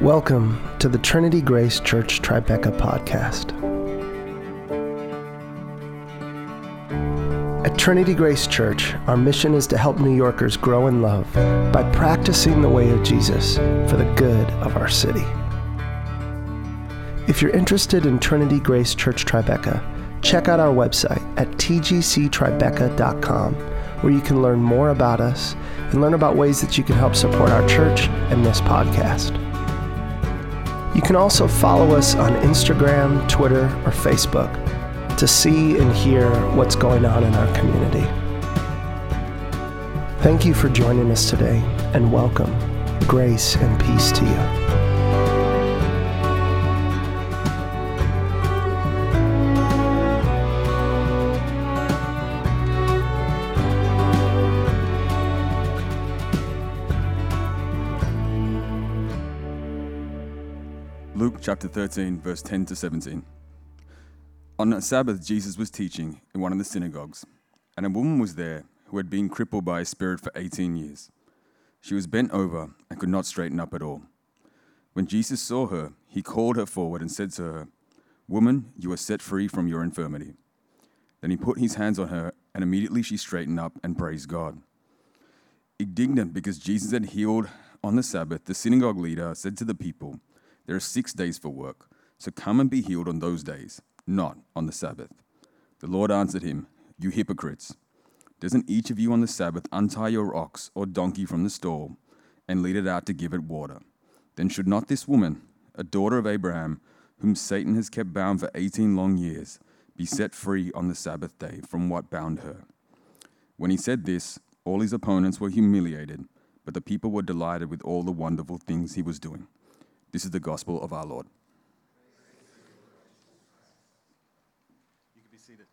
Welcome to the Trinity Grace Church Tribeca podcast. At Trinity Grace Church, our mission is to help New Yorkers grow in love by practicing the way of Jesus for the good of our city. If you're interested in Trinity Grace Church Tribeca, check out our website at tgctribeca.com where you can learn more about us and learn about ways that you can help support our church and this podcast. You can also follow us on Instagram, Twitter, or Facebook to see and hear what's going on in our community. Thank you for joining us today and welcome. Grace and peace to you. Chapter 13, verse 10 to 17. On a Sabbath, Jesus was teaching in one of the synagogues, and a woman was there who had been crippled by a spirit for 18 years. She was bent over and could not straighten up at all. When Jesus saw her, he called her forward and said to her, Woman, you are set free from your infirmity. Then he put his hands on her, and immediately she straightened up and praised God. Indignant because Jesus had healed on the Sabbath, the synagogue leader said to the people, there are six days for work, so come and be healed on those days, not on the Sabbath. The Lord answered him, You hypocrites! Doesn't each of you on the Sabbath untie your ox or donkey from the stall and lead it out to give it water? Then should not this woman, a daughter of Abraham, whom Satan has kept bound for eighteen long years, be set free on the Sabbath day from what bound her? When he said this, all his opponents were humiliated, but the people were delighted with all the wonderful things he was doing. This is the gospel of our Lord. You can be seated.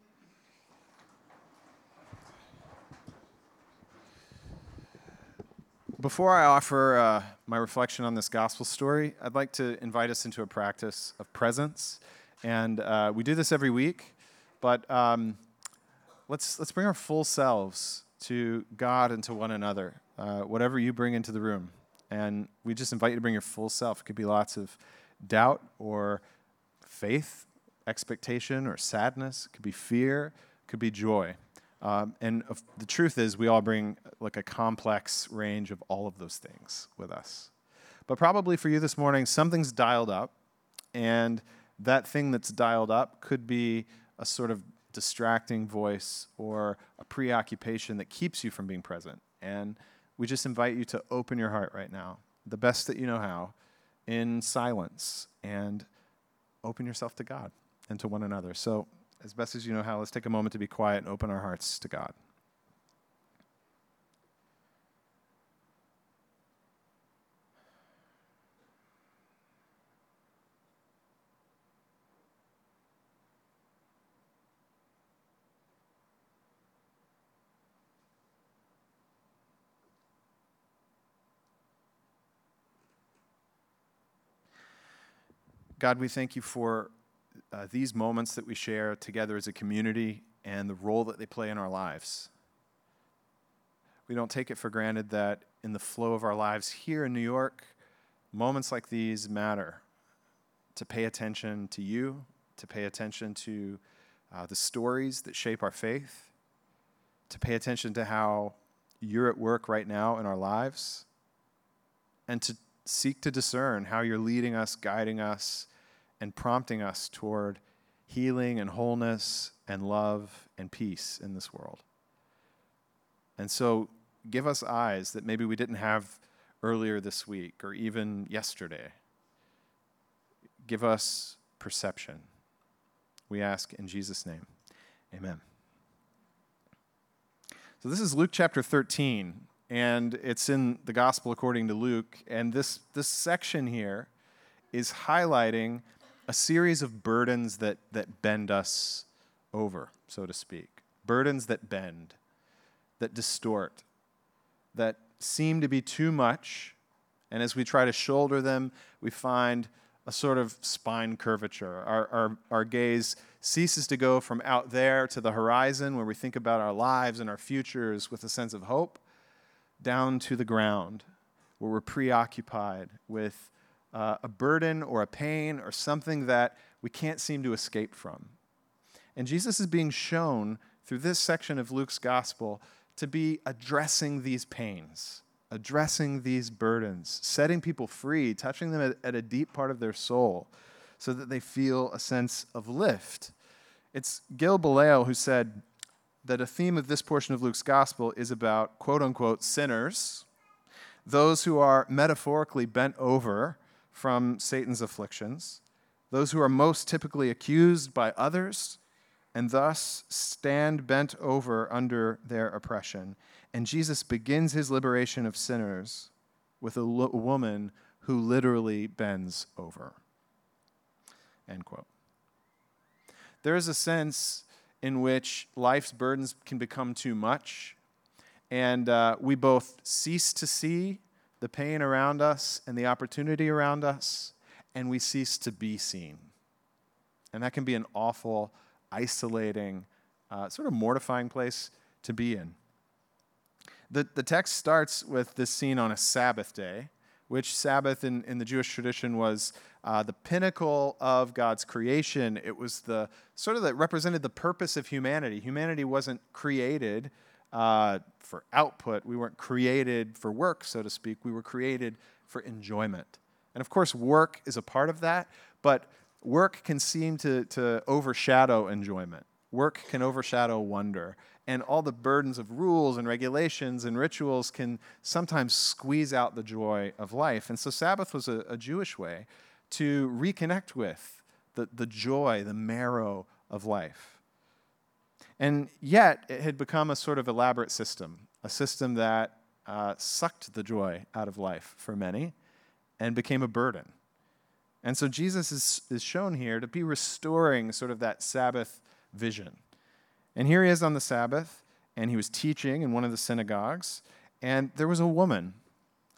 Before I offer uh, my reflection on this gospel story, I'd like to invite us into a practice of presence. And uh, we do this every week, but um, let's, let's bring our full selves to God and to one another, uh, whatever you bring into the room. And we just invite you to bring your full self. It could be lots of doubt or faith, expectation or sadness. It could be fear. It could be joy. Um, and uh, the truth is, we all bring like a complex range of all of those things with us. But probably for you this morning, something's dialed up, and that thing that's dialed up could be a sort of distracting voice or a preoccupation that keeps you from being present. And we just invite you to open your heart right now, the best that you know how, in silence, and open yourself to God and to one another. So, as best as you know how, let's take a moment to be quiet and open our hearts to God. God, we thank you for uh, these moments that we share together as a community and the role that they play in our lives. We don't take it for granted that in the flow of our lives here in New York, moments like these matter. To pay attention to you, to pay attention to uh, the stories that shape our faith, to pay attention to how you're at work right now in our lives, and to seek to discern how you're leading us, guiding us, and prompting us toward healing and wholeness and love and peace in this world. And so, give us eyes that maybe we didn't have earlier this week or even yesterday. Give us perception. We ask in Jesus' name. Amen. So, this is Luke chapter 13, and it's in the Gospel according to Luke. And this, this section here is highlighting a series of burdens that, that bend us over, so to speak. Burdens that bend, that distort, that seem to be too much. And as we try to shoulder them, we find a sort of spine curvature. Our, our, our gaze ceases to go from out there to the horizon, where we think about our lives and our futures with a sense of hope, down to the ground, where we're preoccupied with uh, a burden or a pain or something that we can't seem to escape from. And Jesus is being shown through this section of Luke's gospel to be addressing these pains, addressing these burdens, setting people free, touching them at, at a deep part of their soul so that they feel a sense of lift. It's Gil Bailie who said that a theme of this portion of Luke's gospel is about quote unquote sinners, those who are metaphorically bent over from Satan's afflictions, those who are most typically accused by others and thus stand bent over under their oppression. And Jesus begins his liberation of sinners with a lo- woman who literally bends over. End quote. There is a sense in which life's burdens can become too much, and uh, we both cease to see the pain around us and the opportunity around us, and we cease to be seen. And that can be an awful, isolating, uh, sort of mortifying place to be in. The, the text starts with this scene on a Sabbath day, which Sabbath in, in the Jewish tradition was uh, the pinnacle of God's creation. It was the sort of that represented the purpose of humanity. Humanity wasn't created uh, for output, we weren't created for work, so to speak. We were created for enjoyment. And of course, work is a part of that, but work can seem to, to overshadow enjoyment. Work can overshadow wonder and all the burdens of rules and regulations and rituals can sometimes squeeze out the joy of life. And so Sabbath was a, a Jewish way to reconnect with the, the joy, the marrow of life. And yet, it had become a sort of elaborate system, a system that uh, sucked the joy out of life for many and became a burden. And so Jesus is, is shown here to be restoring sort of that Sabbath vision. And here he is on the Sabbath, and he was teaching in one of the synagogues, and there was a woman,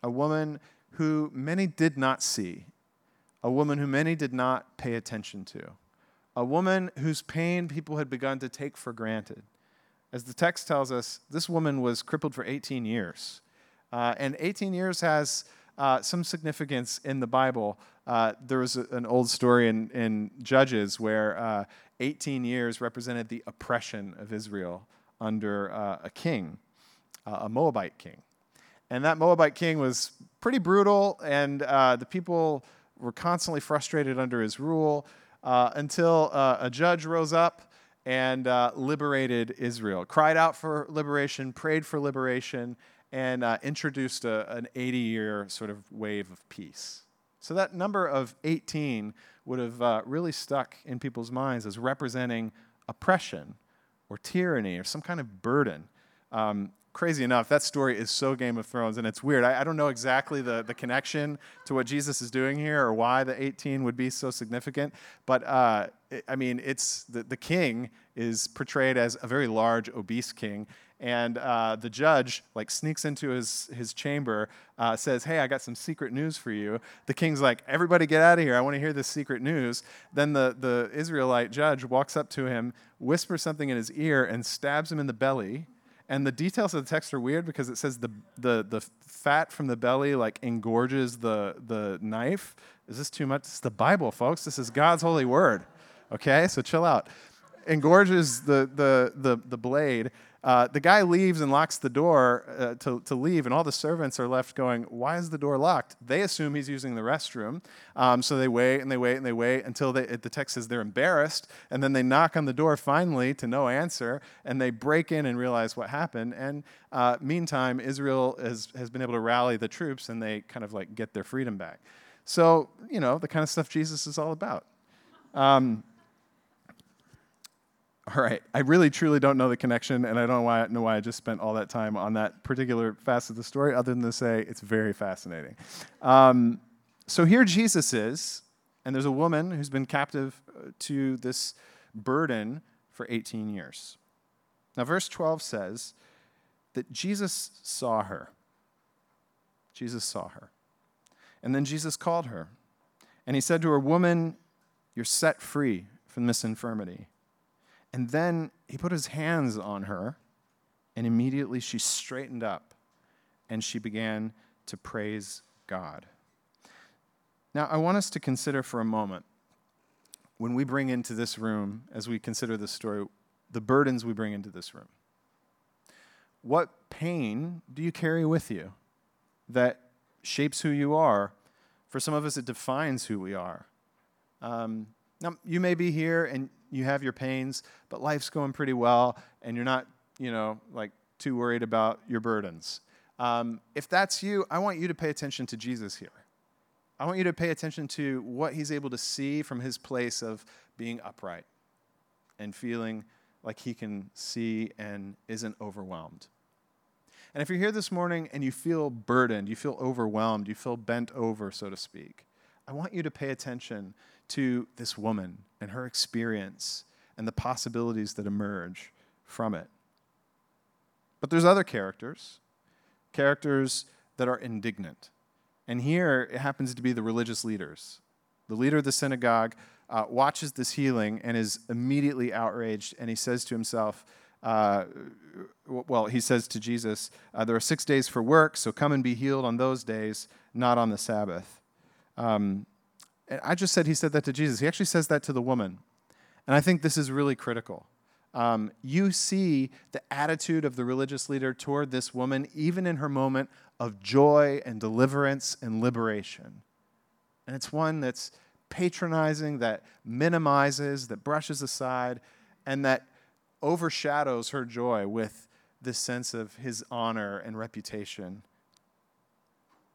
a woman who many did not see, a woman who many did not pay attention to, a woman whose pain people had begun to take for granted. As the text tells us, this woman was crippled for 18 years. Uh, and 18 years has uh, some significance in the Bible. Uh, there was a, an old story in, in Judges where uh, 18 years represented the oppression of Israel under uh, a king, uh, a Moabite king. And that Moabite king was pretty brutal, and the people were constantly frustrated under his rule uh, until uh, a judge rose up and uh, liberated Israel, cried out for liberation, prayed for liberation, and introduced a, an 80 year sort of wave of peace. So that number of 18 would have uh, really stuck in people's minds as representing oppression or tyranny or some kind of burden. Um, crazy enough, that story is so Game of Thrones, and it's weird. I, I, don't know exactly the, the connection to what Jesus is doing here or why the 18 would be so significant, but uh, it, I mean, it's the, the king is portrayed as a very large, obese king, and uh, the judge like sneaks into his, his chamber uh, says hey i got some secret news for you. The king's like everybody get out of here. I want to hear this secret news. Then the, the israelite judge walks up to him whispers something in his ear and stabs him in the belly and the details of the text are weird because it says the, the, the fat from the belly like engorges the, the knife. Is this too much? It's the bible folks. This is god's holy word. Okay? So chill out. Engorges the, the, the, the blade uh, the guy leaves and locks the door uh, to, to leave, and all the servants are left going, Why is the door locked? They assume he's using the restroom. Um, so they wait and they wait and they wait until they, the text says they're embarrassed, and then they knock on the door finally to no answer, and they break in and realize what happened. And uh, meantime, Israel has, has been able to rally the troops, and they kind of like get their freedom back. So, you know, the kind of stuff Jesus is all about. Um, all right. I really truly don't know the connection, and I don't know why, know why I just spent all that time on that particular facet of the story, other than to say it's very fascinating. Um, so here Jesus is, and there's a woman who's been captive uh, to this burden for 18 years. Now, verse 12 says that Jesus saw her. Jesus saw her. And then Jesus called her. And he said to her, Woman, you're set free from this infirmity. And then he put his hands on her, and immediately she straightened up and she began to praise God. Now, I want us to consider for a moment when we bring into this room, as we consider this story, the burdens we bring into this room. What pain do you carry with you that shapes who you are? For some of us, it defines who we are. Um, now, you may be here and you have your pains, but life's going pretty well, and you're not, you know, like too worried about your burdens. Um, if that's you, I want you to pay attention to Jesus here. I want you to pay attention to what he's able to see from his place of being upright and feeling like he can see and isn't overwhelmed. And if you're here this morning and you feel burdened, you feel overwhelmed, you feel bent over, so to speak, I want you to pay attention to this woman and her experience and the possibilities that emerge from it. But there's other characters, characters that are indignant and here it happens to be the religious leaders. The leader of the synagogue uh, watches this healing and is immediately outraged, and he says to himself, uh, well, he says to Jesus, uh, There are six days for work, so come and be healed on those days, not on the Sabbath. Um, and I just said he said that to Jesus. He actually says that to the woman. And I think this is really critical. Um, you see the attitude of the religious leader toward this woman, even in her moment of joy and deliverance and liberation. And it's one that's patronizing, that minimizes, that brushes aside, and that overshadows her joy with this sense of his honor and reputation.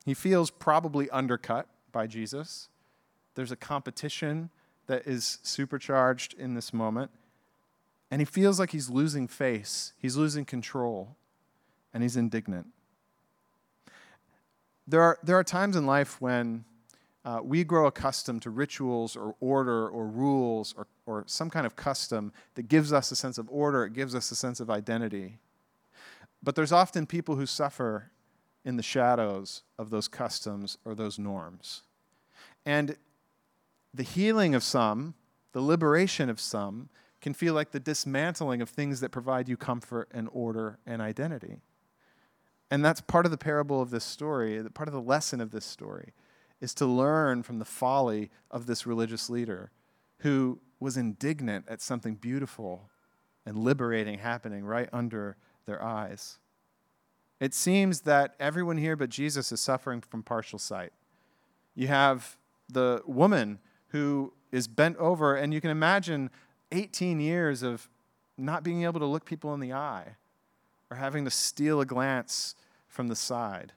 He feels probably undercut by Jesus. There's a competition that is supercharged in this moment. And he feels like he's losing face, he's losing control, and he's indignant there are, there are times in life when uh, we grow accustomed to rituals or order or rules or, or some kind of custom that gives us a sense of order, it gives us a sense of identity. But there's often people who suffer in the shadows of those customs or those norms. And the healing of some, the liberation of some, can feel like the dismantling of things that provide you comfort and order and identity. And that's part of the parable of this story, part of the lesson of this story, is to learn from the folly of this religious leader who was indignant at something beautiful and liberating happening right under their eyes. It seems that everyone here but Jesus is suffering from partial sight. You have the woman who is bent over, and you can imagine 18 years of not being able to look people in the eye or having to steal a glance from the side.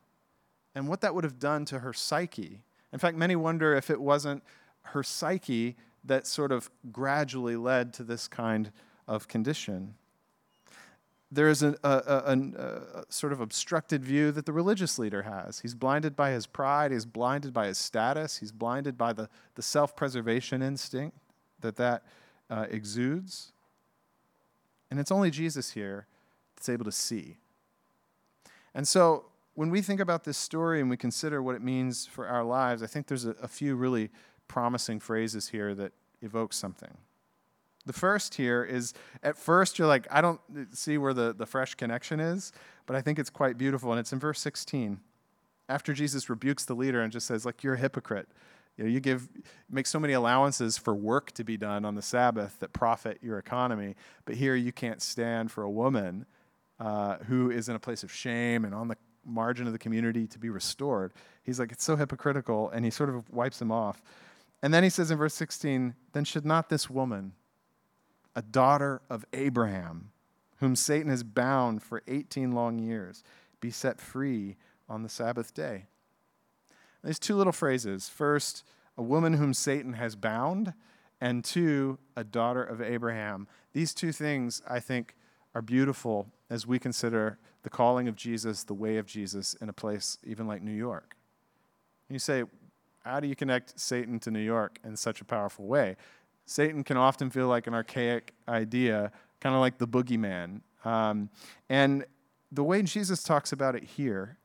And what that would have done to her psyche. In fact, many wonder if it wasn't her psyche that sort of gradually led to this kind of condition. There is a, a, a, a, sort of obstructed view that the religious leader has. He's blinded by his pride, he's blinded by his status, he's blinded by the, the self preservation instinct that that uh, exudes. And it's only Jesus here that's able to see. And so when we think about this story and we consider what it means for our lives, I think there's a, a few really promising phrases here that evoke something. The first here is at first you're like, I don't see where the, the fresh connection is, but I think it's quite beautiful. And it's in verse 16. After Jesus rebukes the leader and just says, like, you're a hypocrite. You know, you give make so many allowances for work to be done on the Sabbath that profit your economy, but here you can't stand for a woman uh, who is in a place of shame and on the margin of the community to be restored. He's like, it's so hypocritical, and he sort of wipes him off. And then he says in verse 16, then should not this woman, a daughter of Abraham, whom Satan has bound for 18 long years, be set free on the Sabbath day? These two little phrases. First, a woman whom Satan has bound, and two, a daughter of Abraham. These two things, I think, are beautiful as we consider the calling of Jesus, the way of Jesus in a place even like New York. And you say, how do you connect Satan to New York in such a powerful way? Satan can often feel like an archaic idea, kind of like the boogeyman. Um, and the way Jesus talks about it here,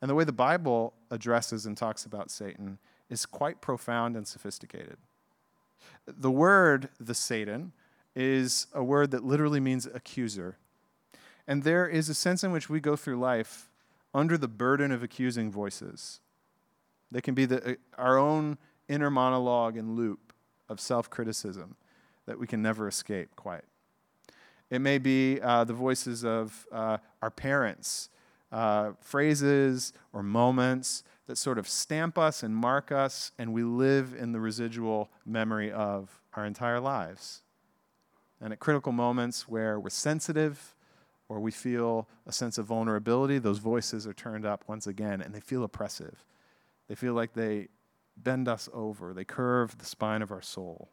and the way the Bible addresses and talks about Satan, is quite profound and sophisticated. The word, the Satan, is a word that literally means accuser. And there is a sense in which we go through life under the burden of accusing voices. They can be the, uh, our own inner monologue and loop of self criticism that we can never escape quite. It may be uh, the voices of uh, our parents, uh, phrases or moments that sort of stamp us and mark us, and we live in the residual memory of our entire lives. And at critical moments where we're sensitive or we feel a sense of vulnerability, those voices are turned up once again and they feel oppressive. They feel like they bend us over, they curve the spine of our soul.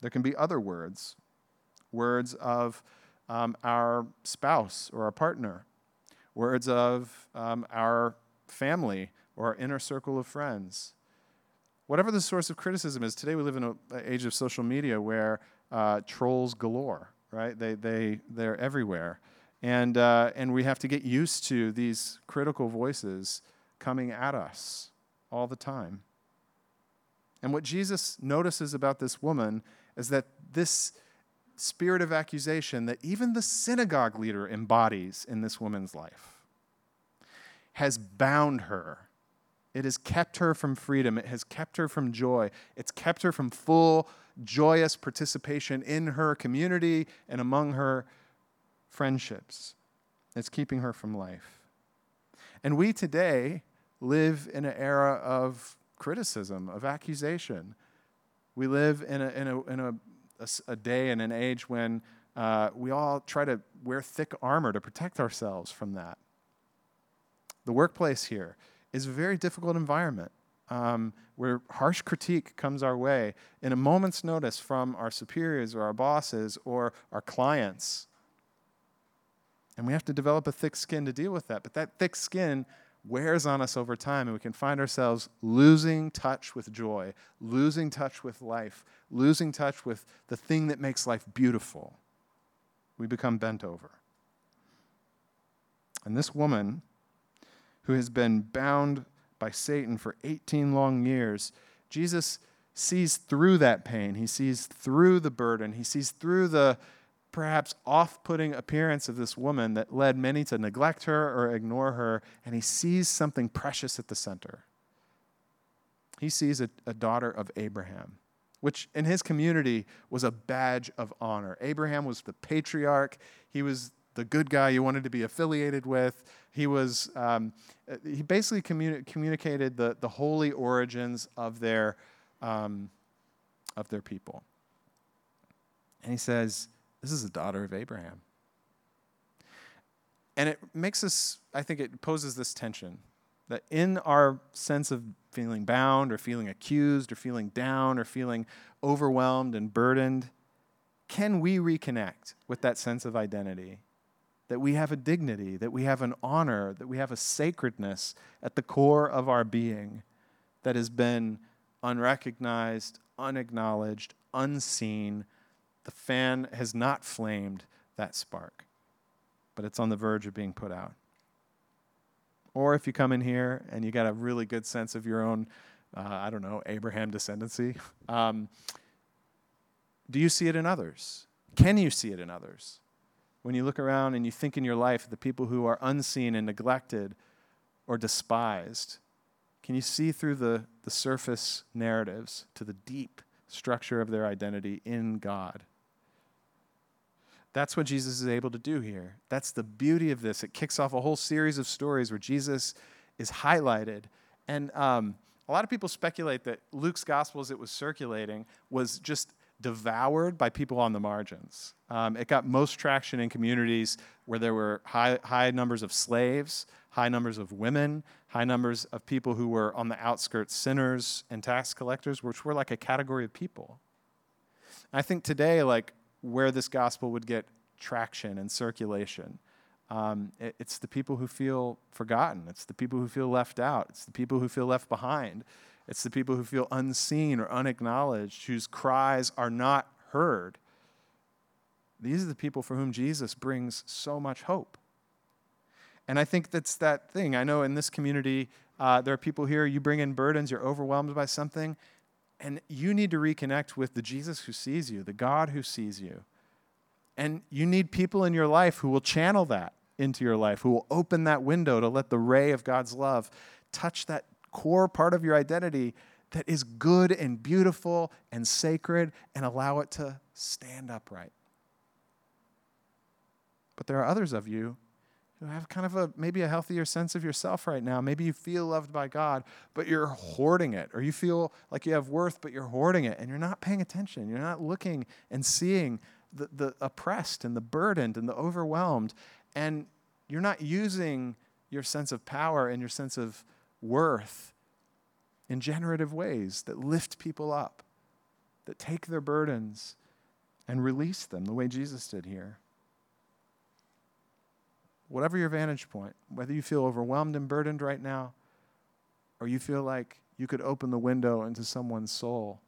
There can be other words, words of um, our spouse or our partner, words of um, our family or our inner circle of friends. Whatever the source of criticism is, today we live in an age of social media where uh, trolls galore, right? They, they, they're everywhere. And, uh, and we have to get used to these critical voices coming at us all the time. And what Jesus notices about this woman is that this spirit of accusation that even the synagogue leader embodies in this woman's life has bound her. It has kept her from freedom. It has kept her from joy. It's kept her from full, joyous participation in her community and among her friendships. It's keeping her from life. And we today live in an era of criticism, of accusation. We live in a, in a, in a, a, a day and an age when uh, we all try to wear thick armor to protect ourselves from that the workplace here is a very difficult environment um, where harsh critique comes our way in a moment's notice from our superiors or our bosses or our clients. And we have to develop a thick skin to deal with that. But that thick skin wears on us over time, and we can find ourselves losing touch with joy, losing touch with life, losing touch with the thing that makes life beautiful. We become bent over. And this woman who has been bound by Satan for 18 long years, Jesus sees through that pain. He sees through the burden. He sees through the perhaps off putting appearance of this woman that led many to neglect her or ignore her, and he sees something precious at the center. He sees a, a daughter of Abraham which in his community was a badge of honor. Abraham was the patriarch. He was the good guy you wanted to be affiliated with. He was um, he basically communi- communicated the, the holy origins of their um, of their people. And he says, "This is a daughter of Abraham." And it makes us, I think, it poses this tension that in our sense of feeling bound or feeling accused or feeling down or feeling overwhelmed and burdened, can we reconnect with that sense of identity? that we have a dignity, that we have an honor, that we have a sacredness at the core of our being that has been unrecognized, unacknowledged, unseen. The fan has not flamed that spark, but it's on the verge of being put out. Or if you come in here and you got a really good sense of your own, uh, I don't know, Abraham descendancy, um, do you see it in others? Can you see it in others? when you look around and you think in your life the people who are unseen and neglected or despised, can you see through the, the surface narratives to the deep structure of their identity in God? That's what Jesus is able to do here. That's the beauty of this. It kicks off a whole series of stories where Jesus is highlighted. And um, a lot of people speculate that Luke's gospel, as it was circulating, was just devoured by people on the margins. Um, it got most traction in communities where there were high, high numbers of slaves, high numbers of women, high numbers of people who were on the outskirts, sinners and tax collectors, which were like a category of people. I think today, like where this gospel would get traction and circulation, um, it, it's the people who feel forgotten. It's the people who feel left out. It's the people who feel left behind. It's the people who feel unseen or unacknowledged, whose cries are not heard. These are the people for whom Jesus brings so much hope. And I think that's that thing. I know in this community, uh, there are people here, you bring in burdens, you're overwhelmed by something, and you need to reconnect with the Jesus who sees you, the God who sees you. And you need people in your life who will channel that into your life, who will open that window to let the ray of God's love touch that core part of your identity that is good and beautiful and sacred and allow it to stand upright. But there are others of you who have kind of a maybe a healthier sense of yourself right now. Maybe you feel loved by God, but you're hoarding it, or you feel like you have worth, but you're hoarding it, and you're not paying attention. You're not looking and seeing the, the oppressed and the burdened and the overwhelmed, and you're not using your sense of power and your sense of worth in generative ways that lift people up, that take their burdens and release them the way Jesus did here whatever your vantage point, whether you feel overwhelmed and burdened right now, or you feel like you could open the window into someone's soul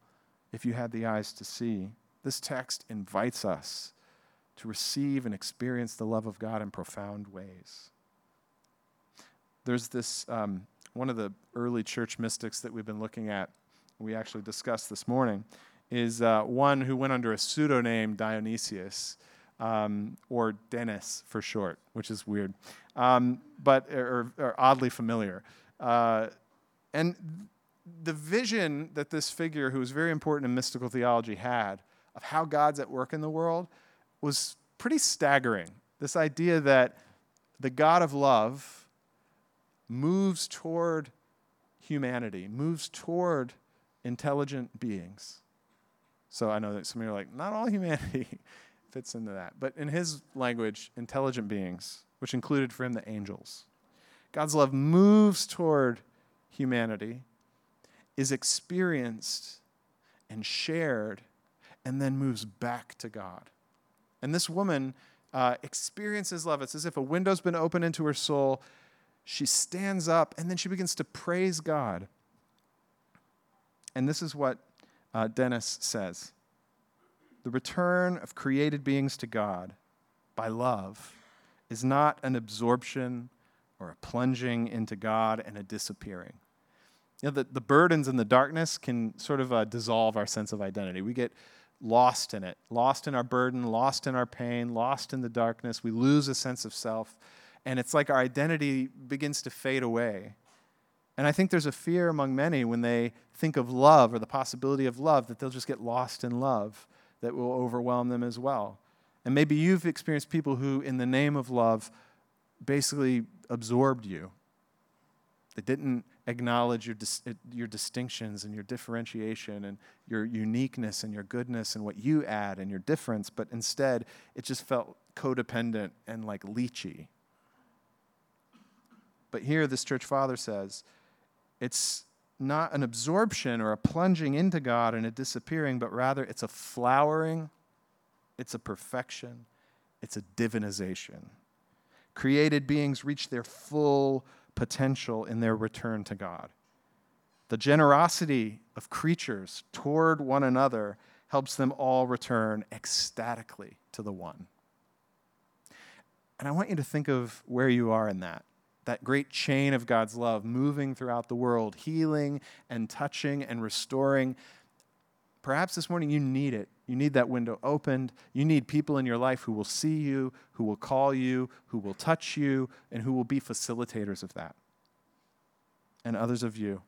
if you had the eyes to see, this text invites us to receive and experience the love of God in profound ways. There's this, um, one of the early church mystics that we've been looking at, we actually discussed this morning, is uh, one who went under a pseudonym Dionysius um, or Dennis for short, which is weird, um, but or, or, oddly familiar. Uh, and the vision that this figure, who was very important in mystical theology, had of how God's at work in the world was pretty staggering. This idea that the God of love moves toward humanity, moves toward intelligent beings. So I know that some of you are like, not all humanity fits into that. But in his language, intelligent beings, which included for him the angels. God's love moves toward humanity, is experienced and shared, and then moves back to God. And this woman uh, experiences love. It's as if a window's been opened into her soul. She stands up and then she begins to praise God. And this is what uh, Dennis says the return of created beings to God by love is not an absorption or a plunging into God and a disappearing. You know, the, the burdens and the darkness can sort of uh, dissolve our sense of identity. We get lost in it, lost in our burden, lost in our pain, lost in the darkness. We lose a sense of self, and it's like our identity begins to fade away. And I think there's a fear among many when they think of love or the possibility of love that they'll just get lost in love that will overwhelm them as well. And maybe you've experienced people who, in the name of love, basically absorbed you. They didn't acknowledge your, dis- your distinctions and your differentiation and your uniqueness and your goodness and what you add and your difference, but instead it just felt codependent and like leechy. But here, this church father says it's not an absorption or a plunging into God and a disappearing, but rather it's a flowering, it's a perfection, it's a divinization. Created beings reach their full potential in their return to God. The generosity of creatures toward one another helps them all return ecstatically to the one. And I want you to think of where you are in that that great chain of God's love moving throughout the world, healing and touching and restoring. Perhaps this morning you need it. You need that window opened. You need people in your life who will see you, who will call you, who will touch you, and who will be facilitators of that. And others of you,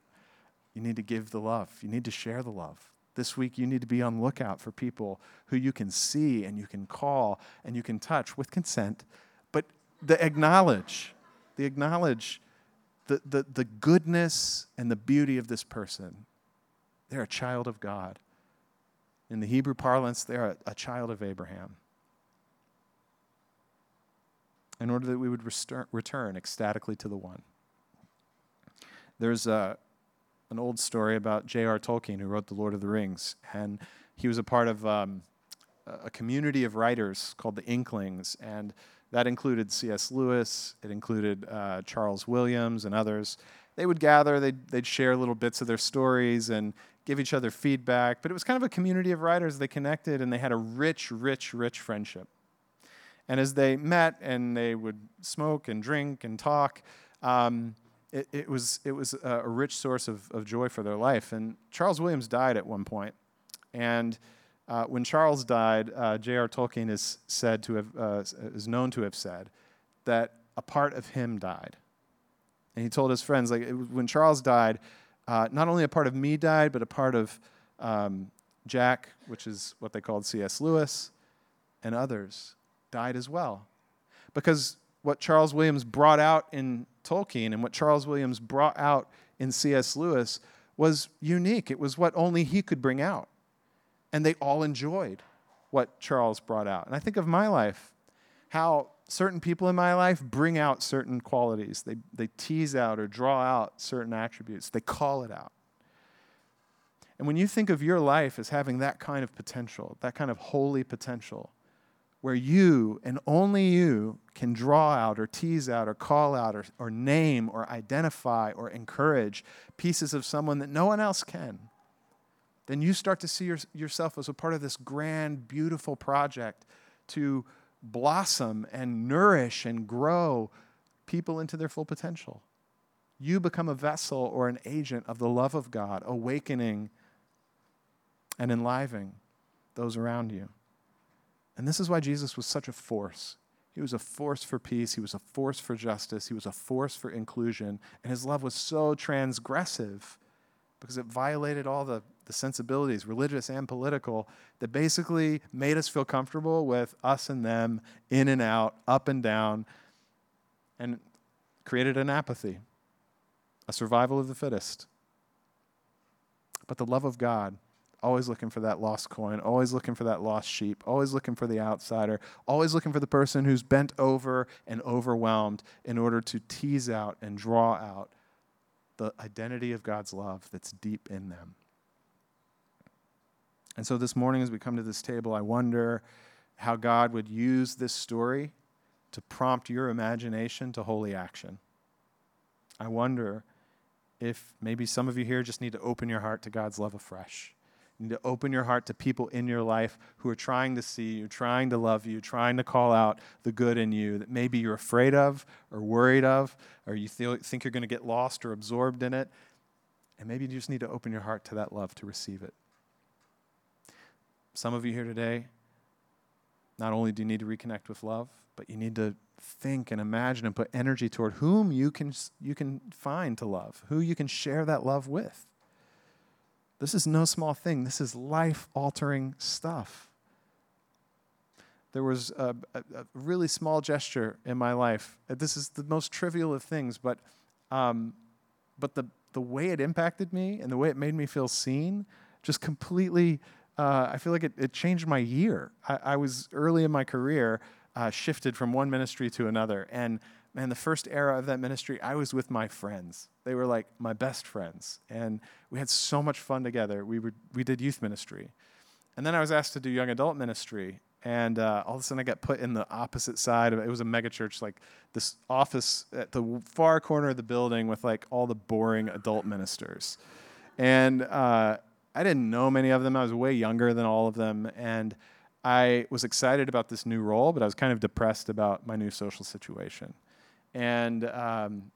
you need to give the love. You need to share the love. This week, you need to be on lookout for people who you can see and you can call and you can touch with consent, but the acknowledge they acknowledge the, the, the goodness and the beauty of this person. They're a child of God. In the Hebrew parlance, they're a, a child of Abraham. In order that we would restur- return ecstatically to the one. There's a, an old story about J.R. Tolkien, who wrote The Lord of the Rings. And he was a part of um, a community of writers called the Inklings. And that included C.S. Lewis, it included uh, Charles Williams, and others. They would gather, they'd, they'd share little bits of their stories and give each other feedback. But it was kind of a community of writers. They connected and they had a rich, rich, rich friendship. And as they met and they would smoke and drink and talk, um, it, it, was, it was a, a rich source of, of joy for their life. And Charles Williams died at one point, And uh, when Charles died, uh, J.R. Tolkien is said to have uh, is known to have said that a part of him died, And he told his friends, like, when Charles died, uh, not only a part of me died, but a part of um, Jack, which is what they called C.S. Lewis, and others died as well. Because what Charles Williams brought out in Tolkien and what Charles Williams brought out in C.S. Lewis was unique. It was what only he could bring out. And they all enjoyed what Charles brought out. And I think of my life, how certain people in my life bring out certain qualities. They, they tease out or draw out certain attributes, they call it out. And when you think of your life as having that kind of potential, that kind of holy potential, where you and only you can draw out or tease out or call out or, or name or identify or encourage pieces of someone that no one else can, then you start to see your, yourself as a part of this grand, beautiful project to blossom and nourish and grow people into their full potential. You become a vessel or an agent of the love of God, awakening and enlivening those around you. And this is why Jesus was such a force. He was a force for peace. He was a force for justice. He was a force for inclusion. And his love was so transgressive because it violated all the, the sensibilities, religious and political, that basically made us feel comfortable with us and them, in and out, up and down, and created an apathy, a survival of the fittest. But the love of God always looking for that lost coin, always looking for that lost sheep, always looking for the outsider, always looking for the person who's bent over and overwhelmed in order to tease out and draw out the identity of God's love that's deep in them. And so this morning, as we come to this table, I wonder how God would use this story to prompt your imagination to holy action. I wonder if maybe some of you here just need to open your heart to God's love afresh you need to open your heart to people in your life who are trying to see you, trying to love you, trying to call out the good in you that maybe you're afraid of or worried of, or you feel, think you're going to get lost or absorbed in it. And maybe you just need to open your heart to that love to receive it. Some of you here today, not only do you need to reconnect with love, but you need to think and imagine and put energy toward whom you can, you can find to love, who you can share that love with. This is no small thing. This is life altering stuff. There was a, a, a, really small gesture in my life. This is the most trivial of things, but, um, but the, the way it impacted me and the way it made me feel seen just completely, uh, I feel like it, it, changed my year. I, I, was early in my career, uh, shifted from one ministry to another. And man, the first era of that ministry, I was with my friends. They were like my best friends. And we had so much fun together. We, were, we did youth ministry. And then I was asked to do young adult ministry. And uh, all of a sudden, I got put in the opposite side of it. Was a megachurch, like this office at the far corner of the building with like all the boring adult ministers. And uh, I didn't know many of them. I was way younger than all of them. And I was excited about this new role, but I was kind of depressed about my new social situation. And um,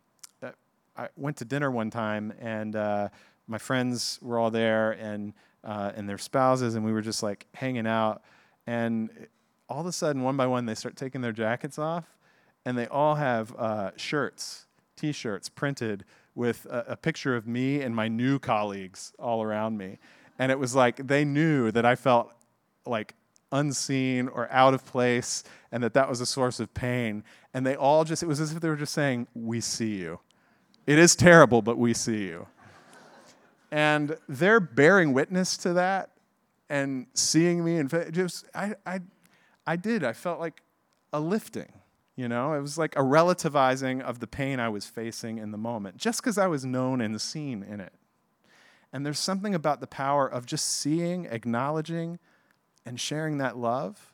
I went to dinner one time, and uh, my friends were all there, and uh, and their spouses, and we were just like hanging out. And all of a sudden, one by one, they start taking their jackets off, and they all have uh, shirts, T-shirts printed with a, a picture of me and my new colleagues all around me. And it was like they knew that I felt like unseen or out of place and that that was a source of pain. And they all just, it was as if they were just saying, We see you. It is terrible, but we see you. And they're bearing witness to that and seeing me and just, I, I, I did. I felt like a lifting. You know, it was like a relativizing of the pain I was facing in the moment, just because I was known and seen in it. And there's something about the power of just seeing, acknowledging, and sharing that love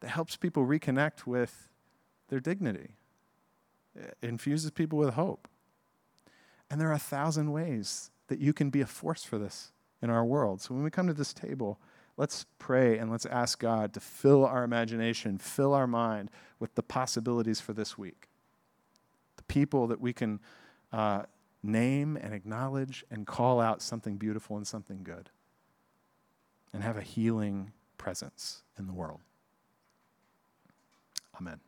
that helps people reconnect with their dignity. It infuses people with hope. And there are a thousand ways that you can be a force for this in our world. So when we come to this table, let's pray and let's ask God to fill our imagination, fill our mind with the possibilities for this week. The people that we can uh, name and acknowledge and call out something beautiful and something good, and have a healing presence in the world. Amen.